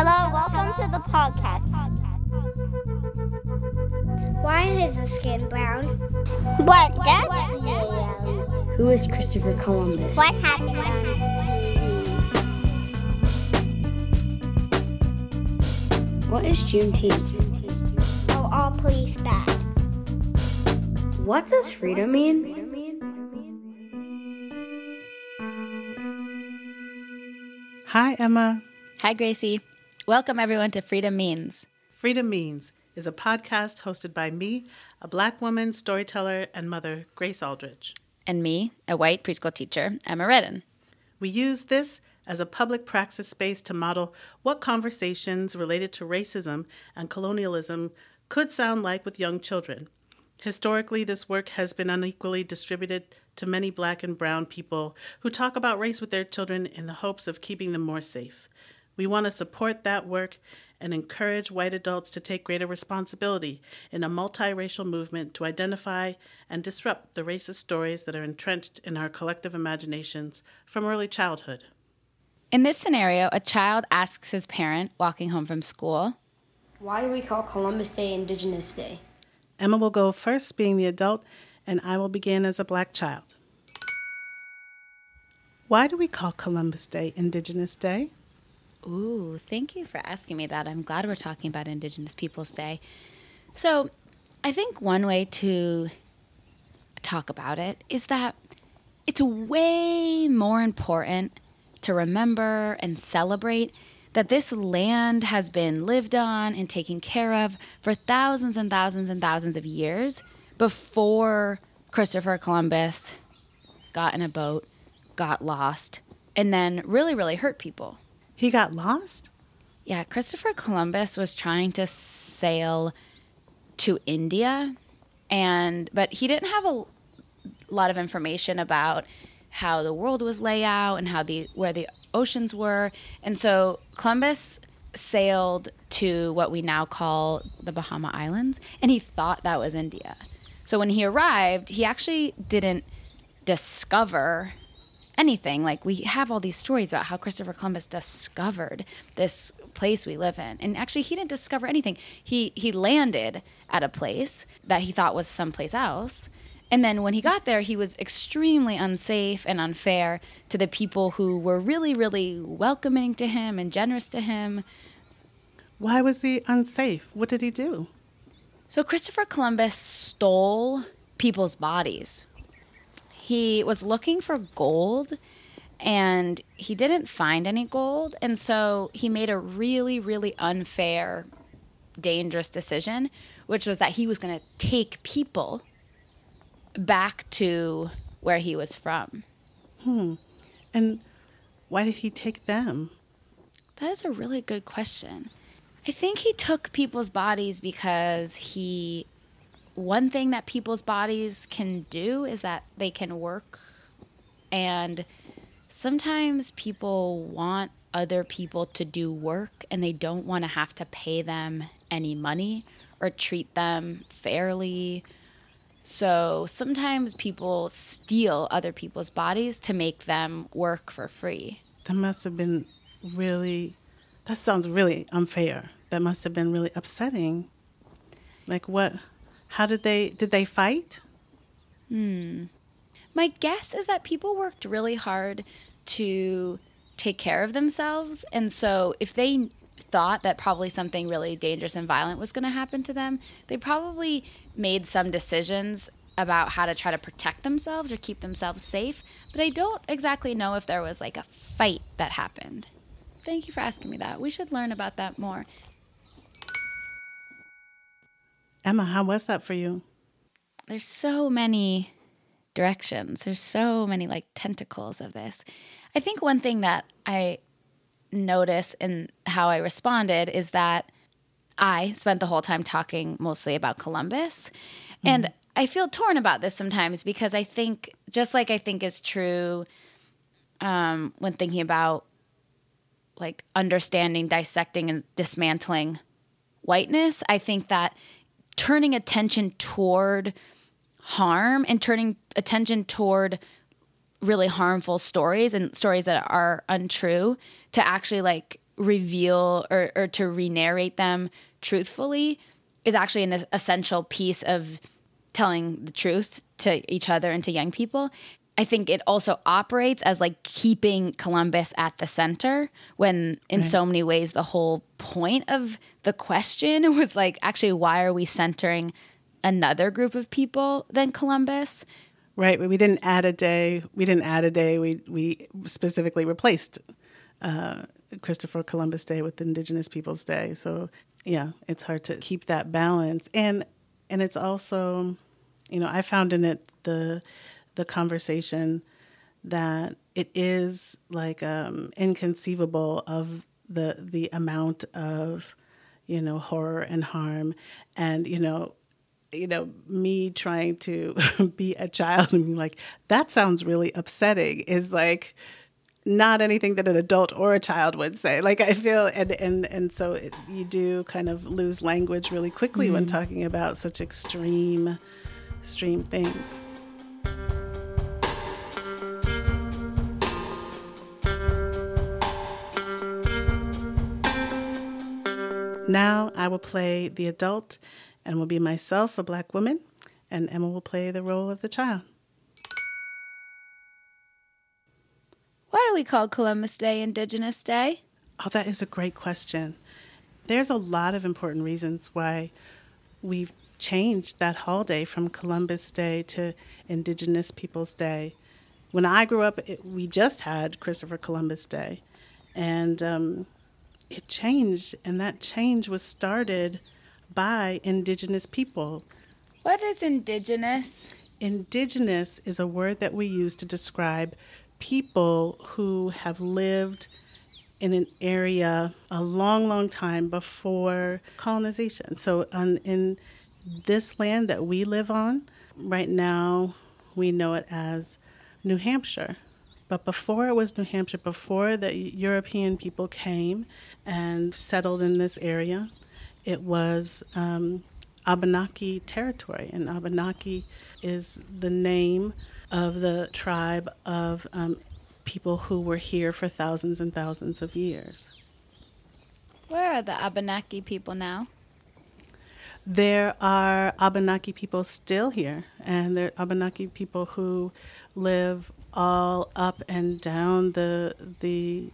Hello, welcome to the podcast. Why is the skin brown? What does yellow? Who is Christopher Columbus? What happened on TV? What is Juneteenth? Oh, all police bad. What does freedom mean? Hi, Emma. Hi, Gracie. Welcome, everyone, to Freedom Means. Freedom Means is a podcast hosted by me, a black woman, storyteller, and mother, Grace Aldridge. And me, a white preschool teacher, Emma Redden. We use this as a public praxis space to model what conversations related to racism and colonialism could sound like with young children. Historically, this work has been unequally distributed to many black and brown people who talk about race with their children in the hopes of keeping them more safe. We want to support that work and encourage white adults to take greater responsibility in a multiracial movement to identify and disrupt the racist stories that are entrenched in our collective imaginations from early childhood. In this scenario, a child asks his parent walking home from school, Why do we call Columbus Day Indigenous Day? Emma will go first, being the adult, and I will begin as a black child. Why do we call Columbus Day Indigenous Day? Ooh, thank you for asking me that. I'm glad we're talking about Indigenous Peoples Day. So, I think one way to talk about it is that it's way more important to remember and celebrate that this land has been lived on and taken care of for thousands and thousands and thousands of years before Christopher Columbus got in a boat, got lost, and then really, really hurt people. He got lost? Yeah, Christopher Columbus was trying to sail to India and but he didn't have a lot of information about how the world was laid out and how the where the oceans were. And so Columbus sailed to what we now call the Bahama Islands and he thought that was India. So when he arrived, he actually didn't discover anything. Like we have all these stories about how Christopher Columbus discovered this place we live in. And actually he didn't discover anything. He he landed at a place that he thought was someplace else. And then when he got there, he was extremely unsafe and unfair to the people who were really, really welcoming to him and generous to him. Why was he unsafe? What did he do? So Christopher Columbus stole people's bodies. He was looking for gold and he didn't find any gold. And so he made a really, really unfair, dangerous decision, which was that he was going to take people back to where he was from. Hmm. And why did he take them? That is a really good question. I think he took people's bodies because he one thing that people's bodies can do is that they can work and sometimes people want other people to do work and they don't want to have to pay them any money or treat them fairly. So sometimes people steal other people's bodies to make them work for free. That must have been really, that sounds really unfair. That must have been really upsetting. Like, what? How did they, did they fight? Hmm. My guess is that people worked really hard to take care of themselves. And so if they thought that probably something really dangerous and violent was going to happen to them, they probably made some decisions about how to try to protect themselves or keep themselves safe. But I don't exactly know if there was like a fight that happened. Thank you for asking me that. We should learn about that more. Emma, how was that for you? There's so many directions. There's so many like tentacles of this. I think one thing that I notice in how I responded is that I spent the whole time talking mostly about Columbus. Mm-hmm. And I feel torn about this sometimes because I think, just like I think is true um, when thinking about like understanding, dissecting, and dismantling whiteness, I think that turning attention toward harm and turning attention toward really harmful stories and stories that are untrue to actually like reveal or, or to re-narrate them truthfully is actually an essential piece of telling the truth to each other and to young people. I think it also operates as like keeping Columbus at the center when in right. so many ways the whole point of the question was like actually why are we centering another group of people than Columbus? Right, we didn't add a day. We didn't add a day. We we specifically replaced uh, Christopher Columbus Day with Indigenous Peoples Day. So yeah, it's hard to keep that balance, and and it's also, you know, I found in it the the conversation that it is like um, inconceivable of the the amount of you know horror and harm. And you know you know me trying to be a child and being like that sounds really upsetting is like not anything that an adult or a child would say. Like i feel and and and so it, you do kind of lose language really quickly mm-hmm. when talking about such extreme extreme things Now I will play the adult and will be myself, a black woman, and Emma will play the role of the child. Why do we call Columbus Day Indigenous Day? Oh, that is a great question. There's a lot of important reasons why we've changed that holiday from Columbus Day to Indigenous Peoples Day. When I grew up, it, we just had Christopher Columbus Day. And um, it changed, and that change was started by indigenous people. What is indigenous? Indigenous is a word that we use to describe people who have lived in an area a long, long time before colonization. So, on, in this land that we live on, right now, we know it as New Hampshire. But before it was New Hampshire, before the European people came and settled in this area, it was um, Abenaki territory. And Abenaki is the name of the tribe of um, people who were here for thousands and thousands of years. Where are the Abenaki people now? There are Abenaki people still here, and there are Abenaki people who live all up and down the the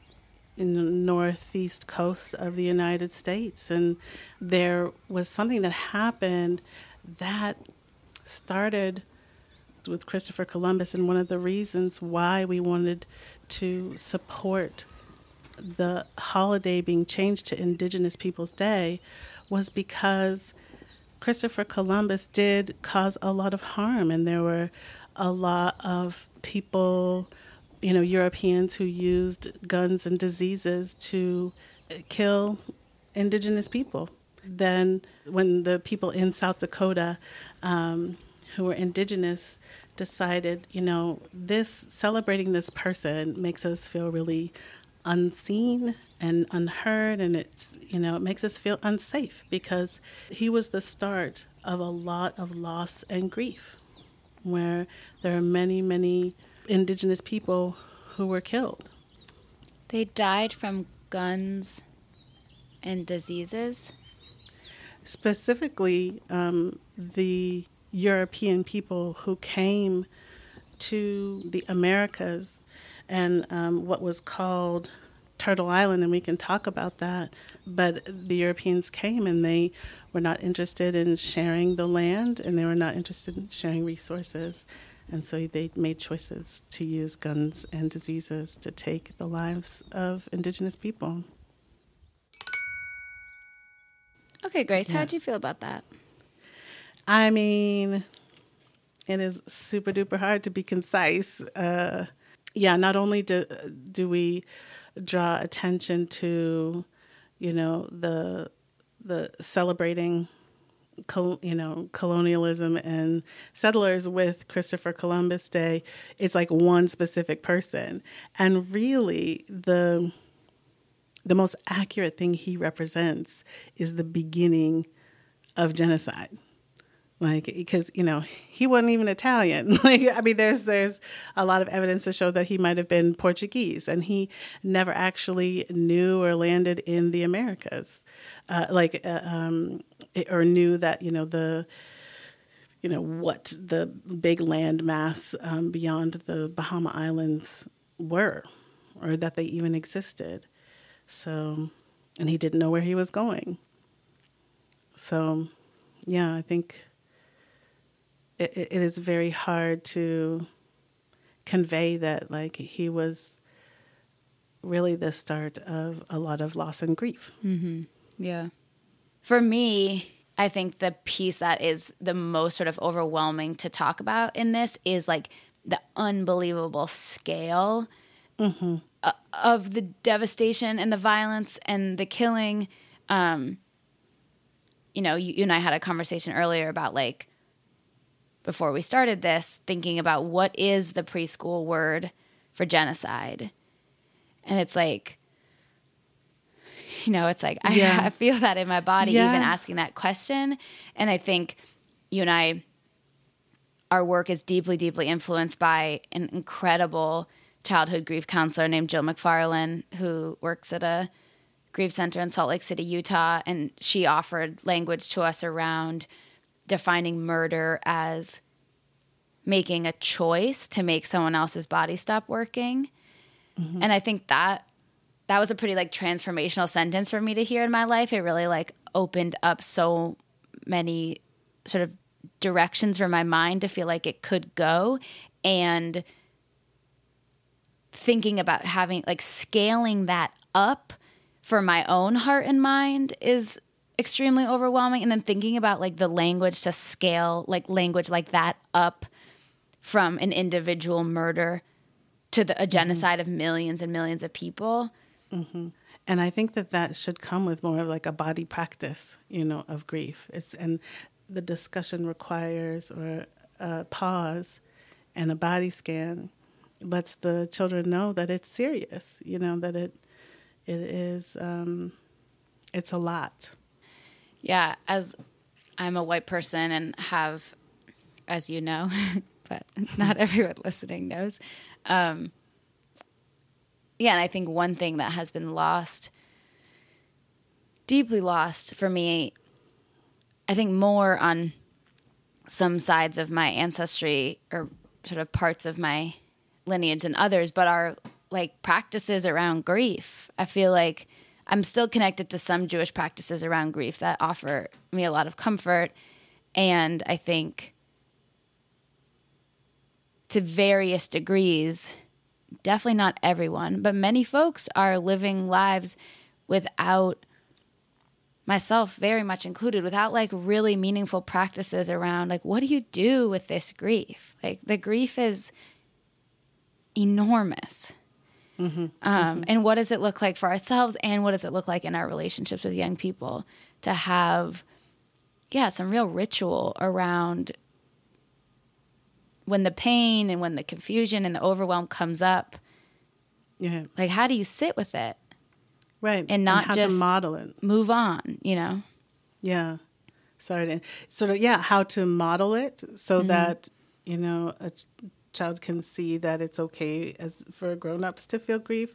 northeast coast of the United States. And there was something that happened that started with Christopher Columbus, and one of the reasons why we wanted to support the holiday being changed to Indigenous Peoples Day was because Christopher Columbus did cause a lot of harm, and there were a lot of people, you know, Europeans who used guns and diseases to kill indigenous people. Then, when the people in South Dakota um, who were indigenous decided, you know, this celebrating this person makes us feel really unseen and unheard, and it's, you know, it makes us feel unsafe because he was the start of a lot of loss and grief where there are many, many indigenous people who were killed. They died from guns and diseases? Specifically, um, the European people who came to the Americas and um, what was called Turtle Island, and we can talk about that. But the Europeans came and they were not interested in sharing the land and they were not interested in sharing resources. And so they made choices to use guns and diseases to take the lives of indigenous people. Okay, Grace, yeah. how do you feel about that? I mean, it is super duper hard to be concise. Uh, yeah, not only do, do we draw attention to, you know, the the celebrating you know colonialism and settlers with Christopher Columbus Day it's like one specific person. And really the the most accurate thing he represents is the beginning of genocide like because you know he wasn't even Italian. Like I mean, there's there's a lot of evidence to show that he might have been Portuguese, and he never actually knew or landed in the Americas, uh, like uh, um, or knew that you know the you know what the big land mass um, beyond the Bahama Islands were, or that they even existed. So, and he didn't know where he was going. So, yeah, I think it, it is very hard to convey that like he was really the start of a lot of loss and grief. Yeah. For me, I think the piece that is the most sort of overwhelming to talk about in this is like the unbelievable scale o- of the devastation and the violence and the killing. Um, you know, you, you and I had a conversation earlier about like before we started this, thinking about what is the preschool word for genocide. And it's like, you know, it's like Yeah. I, I feel that in my body Yeah. even asking that question. And I think you and I, our work is deeply, deeply influenced by an incredible childhood grief counselor named Jill McFarlane, who works at a grief center in Salt Lake City, Utah. And she offered language to us around defining murder as making a choice to make someone else's body stop working. Mm-hmm. And I think that that was a pretty like transformational sentence for me to hear in my life. It really like opened up so many sort of directions for my mind to feel like it could go and thinking about having like scaling that up for my own heart and mind is extremely overwhelming and then thinking about like the language to scale like language like that up from an individual murder to the, a mm-hmm. genocide of millions and millions of people mm-hmm. and I think that that should come with more of like a body practice, you know, of grief. It's and the discussion requires or a pause and a body scan lets the children know that it's serious, you know, that it it is um, it's a lot. Yeah, as I'm a white person and have, as you know, but not everyone listening knows. Um, yeah, and I think one thing that has been lost, deeply lost for me, I think more on some sides of my ancestry or sort of parts of my lineage than others, but are like practices around grief. I feel like I'm still connected to some Jewish practices around grief that offer me a lot of comfort. And I think to various degrees, definitely not everyone, but many folks are living lives without myself very much included without like really meaningful practices around like what do you do with this grief like the grief is enormous um, and what does it look like for ourselves and what does it look like in our relationships with young people to have yeah some real ritual around when the pain and when the confusion and the overwhelm comes up Yeah, like how do you sit with it right. And not how just- to model it. move on you know Yeah. Sorry. to- Sort of, yeah, how to model it so Mm-hmm. that, you know, a child can see that it's okay as for grown-ups to feel grief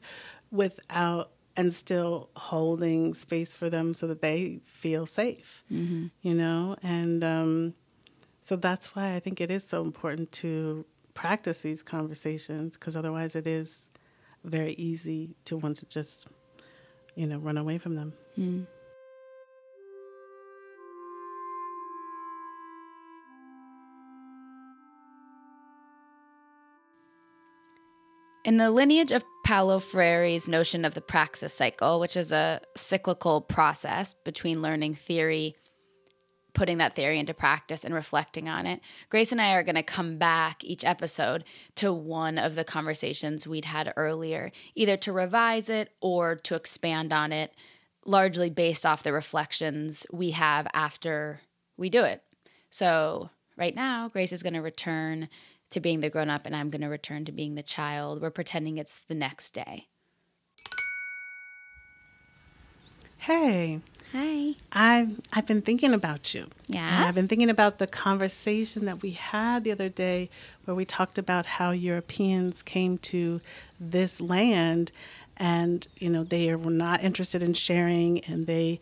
without and still holding space for them so that they feel safe, Mm-hmm. you know? And um, so that's why I think it is so important to practice these conversations because otherwise it is very easy to want to just, you know, run away from them. In the lineage of Paulo Freire's notion of the praxis cycle, which is a cyclical process between learning theory, putting that theory into practice, and reflecting on it, Grace and I are going to come back each episode to one of the conversations we'd had earlier, either to revise it or to expand on it, largely based off the reflections we have after we do it. So, right now, Grace is going to return to being the grown up, and I'm going to return to being the child. We're pretending it's the next day. Hey, Hi. I've I've been thinking about you. Yeah? And I've been thinking about the conversation that we had the other day where we talked about how Europeans came to this land and you know they were not interested in sharing and they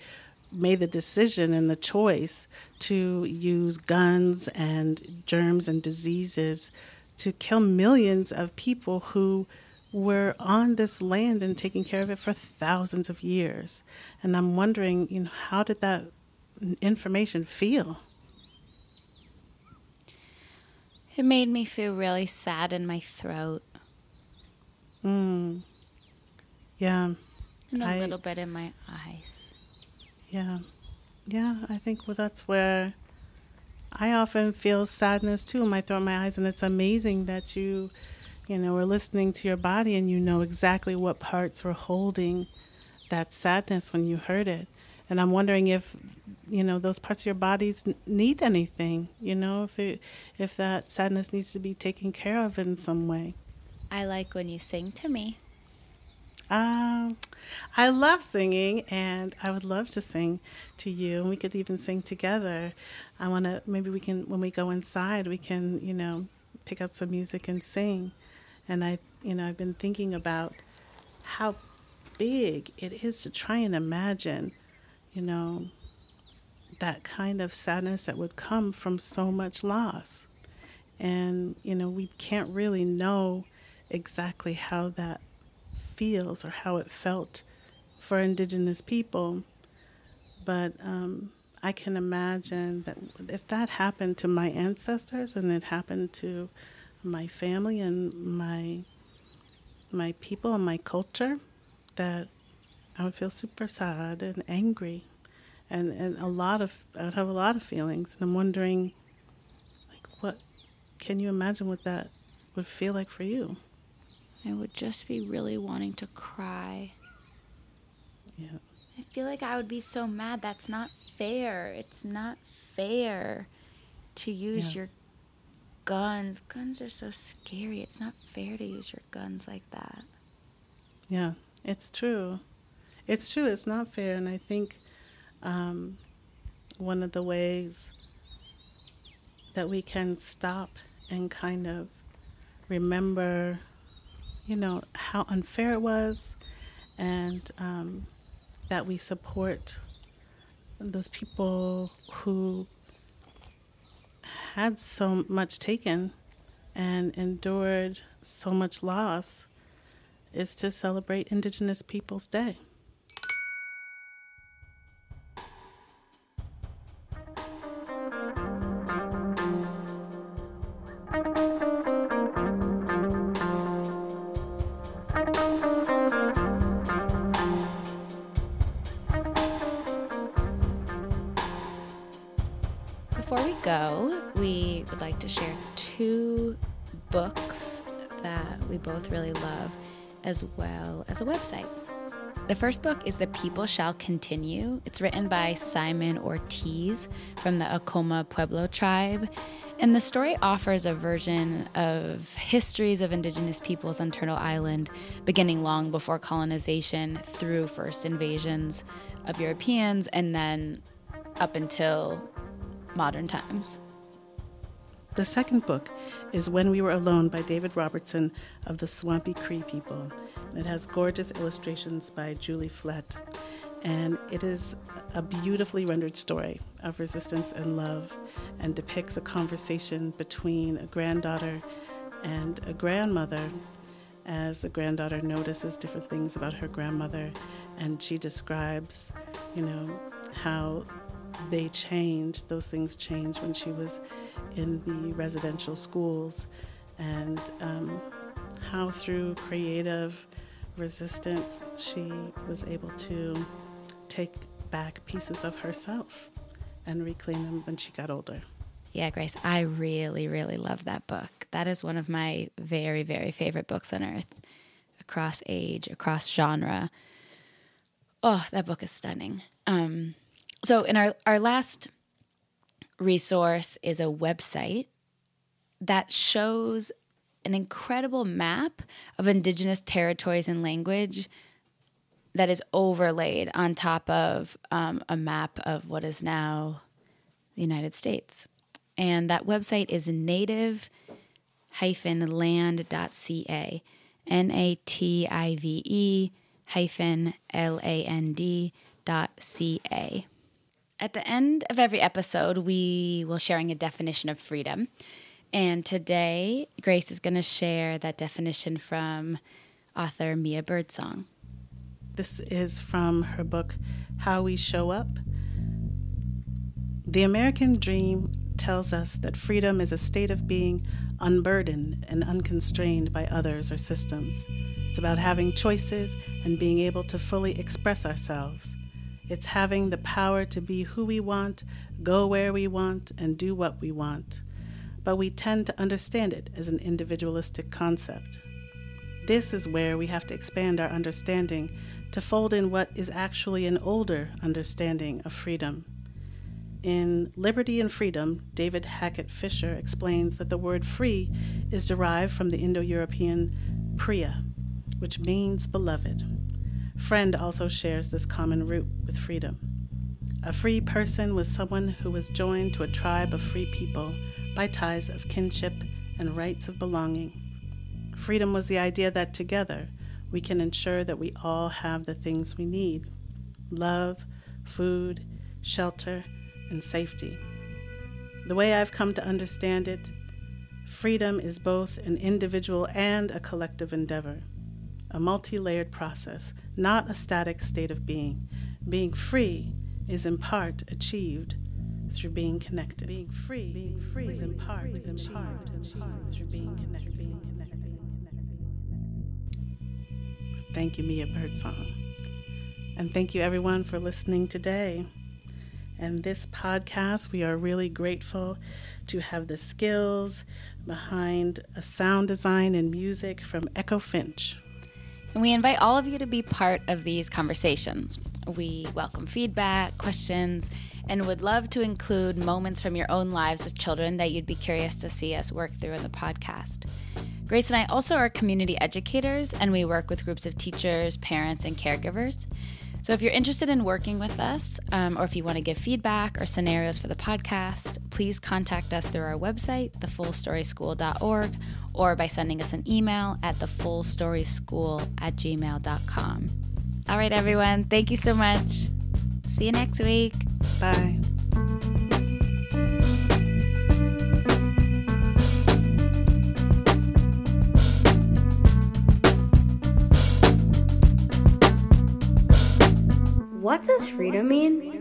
made the decision and the choice to use guns and germs and diseases to kill millions of people who were on this land and taking care of it for thousands of years. And I'm wondering, you know, how did that information feel? It made me feel really sad in my throat Mm. Yeah, and a I- little bit in my eyes. Yeah, yeah. I think well, that's where I often feel sadness too in my throat, my eyes, and it's amazing that you, you know, are listening to your body and you know exactly what parts were holding that sadness when you heard it. And I'm wondering if, you know, those parts of your bodies need anything. You know, if it, if that sadness needs to be taken care of in some way. I like when you sing to me. Um, I love singing, and I would love to sing to you. And we could even sing together. I want to. Maybe we can when we go inside, we can you know pick out some music and sing. And I, you know, I've been thinking about how big it is to try and imagine, you know, that kind of sadness that would come from so much loss. And you know, we can't really know exactly how that feels or how it felt for indigenous people. But um, I can imagine that if that happened to my ancestors and it happened to my family and my my people and my culture, that I would feel super sad and angry, and and a lot of I would have a lot of feelings. And I'm wondering, like, what can you imagine what that would feel like for you? I would just be really wanting to cry. Yeah. I feel like I would be so mad. That's not fair. It's not fair to use Yeah. your guns. Guns are so scary. It's not fair to use your guns like that. Yeah, it's true. It's true. It's not fair. And I think um, one of the ways that we can stop and kind of remember, you know, how unfair it was and um, that we support those people who had so much taken and endured so much loss is to celebrate Indigenous Peoples Day. Before we go, we would like to share two books that we both really love, as well as a website. The first book is The People Shall Continue. It's written by Simon Ortiz from the Acoma Pueblo tribe. And the story offers a version of histories of indigenous peoples on Turtle Island, beginning long before colonization through first invasions of Europeans and then up until modern times. The second book is When We Were Alone by David Robertson of the Swampy Cree people. It has gorgeous illustrations by Julie Flett. And it is a beautifully rendered story of resistance and love and depicts a conversation between a granddaughter and a grandmother as the granddaughter notices different things about her grandmother and she describes, you know, how they changed, those things changed when she was in the residential schools, and um, how through creative resistance she was able to take back pieces of herself and reclaim them when she got older. Yeah, Grace, I really, really love that book. That is one of my very, very favorite books on earth, across age, across genre. Oh, that book is stunning. Um, so, in our, our last resource is a website that shows an incredible map of indigenous territories and language that is overlaid on top of um, a map of what is now the United States. And that website is native land.ca. N A T I V E hyphen L A N D dot C A. At the end of every episode, we will sharing a definition of freedom. And today, Grace is going to share that definition from author Mia Birdsong. This is from her book, How We Show Up. The American dream tells us that freedom is a state of being unburdened and unconstrained by others or systems. It's about having choices and being able to fully express ourselves. It's having the power to be who we want, go where we want, and do what we want. But we tend to understand it as an individualistic concept. This is where we have to expand our understanding to fold in what is actually an older understanding of freedom. In Liberty and Freedom, David Hackett Fischer explains that the word free is derived from the Indo European priya, which means beloved. Friend also shares this common root with freedom. A free person was someone who was joined to a tribe of free people by ties of kinship and rights of belonging. Freedom was the idea that together we can ensure that we all have the things we need love, food, shelter, and safety. The way I've come to understand it, freedom is both an individual and a collective endeavor, a multi layered process, not a static state of being. Being free is in part achieved through being connected. Being free, being free is in part, is in part, achieved through being connected. Thank you, Mia Birdsong. And thank you, everyone, for listening today. And this podcast, we are really grateful to have the skills behind a sound design and music from Echo Finch. And we invite all of you to be part of these conversations. We welcome feedback, questions, and would love to include moments from your own lives with children that you'd be curious to see us work through in the podcast. Grace and I also are community educators, and we work with groups of teachers, parents, and caregivers. So if you're interested in working with us, um, or if you want to give feedback or scenarios for the podcast, please contact us through our website, thefullstoryschool.org, or by sending us an email at thefullstoryschool at gmail.com. All right, everyone. Thank you so much. See you next week. Bye. What does freedom mean?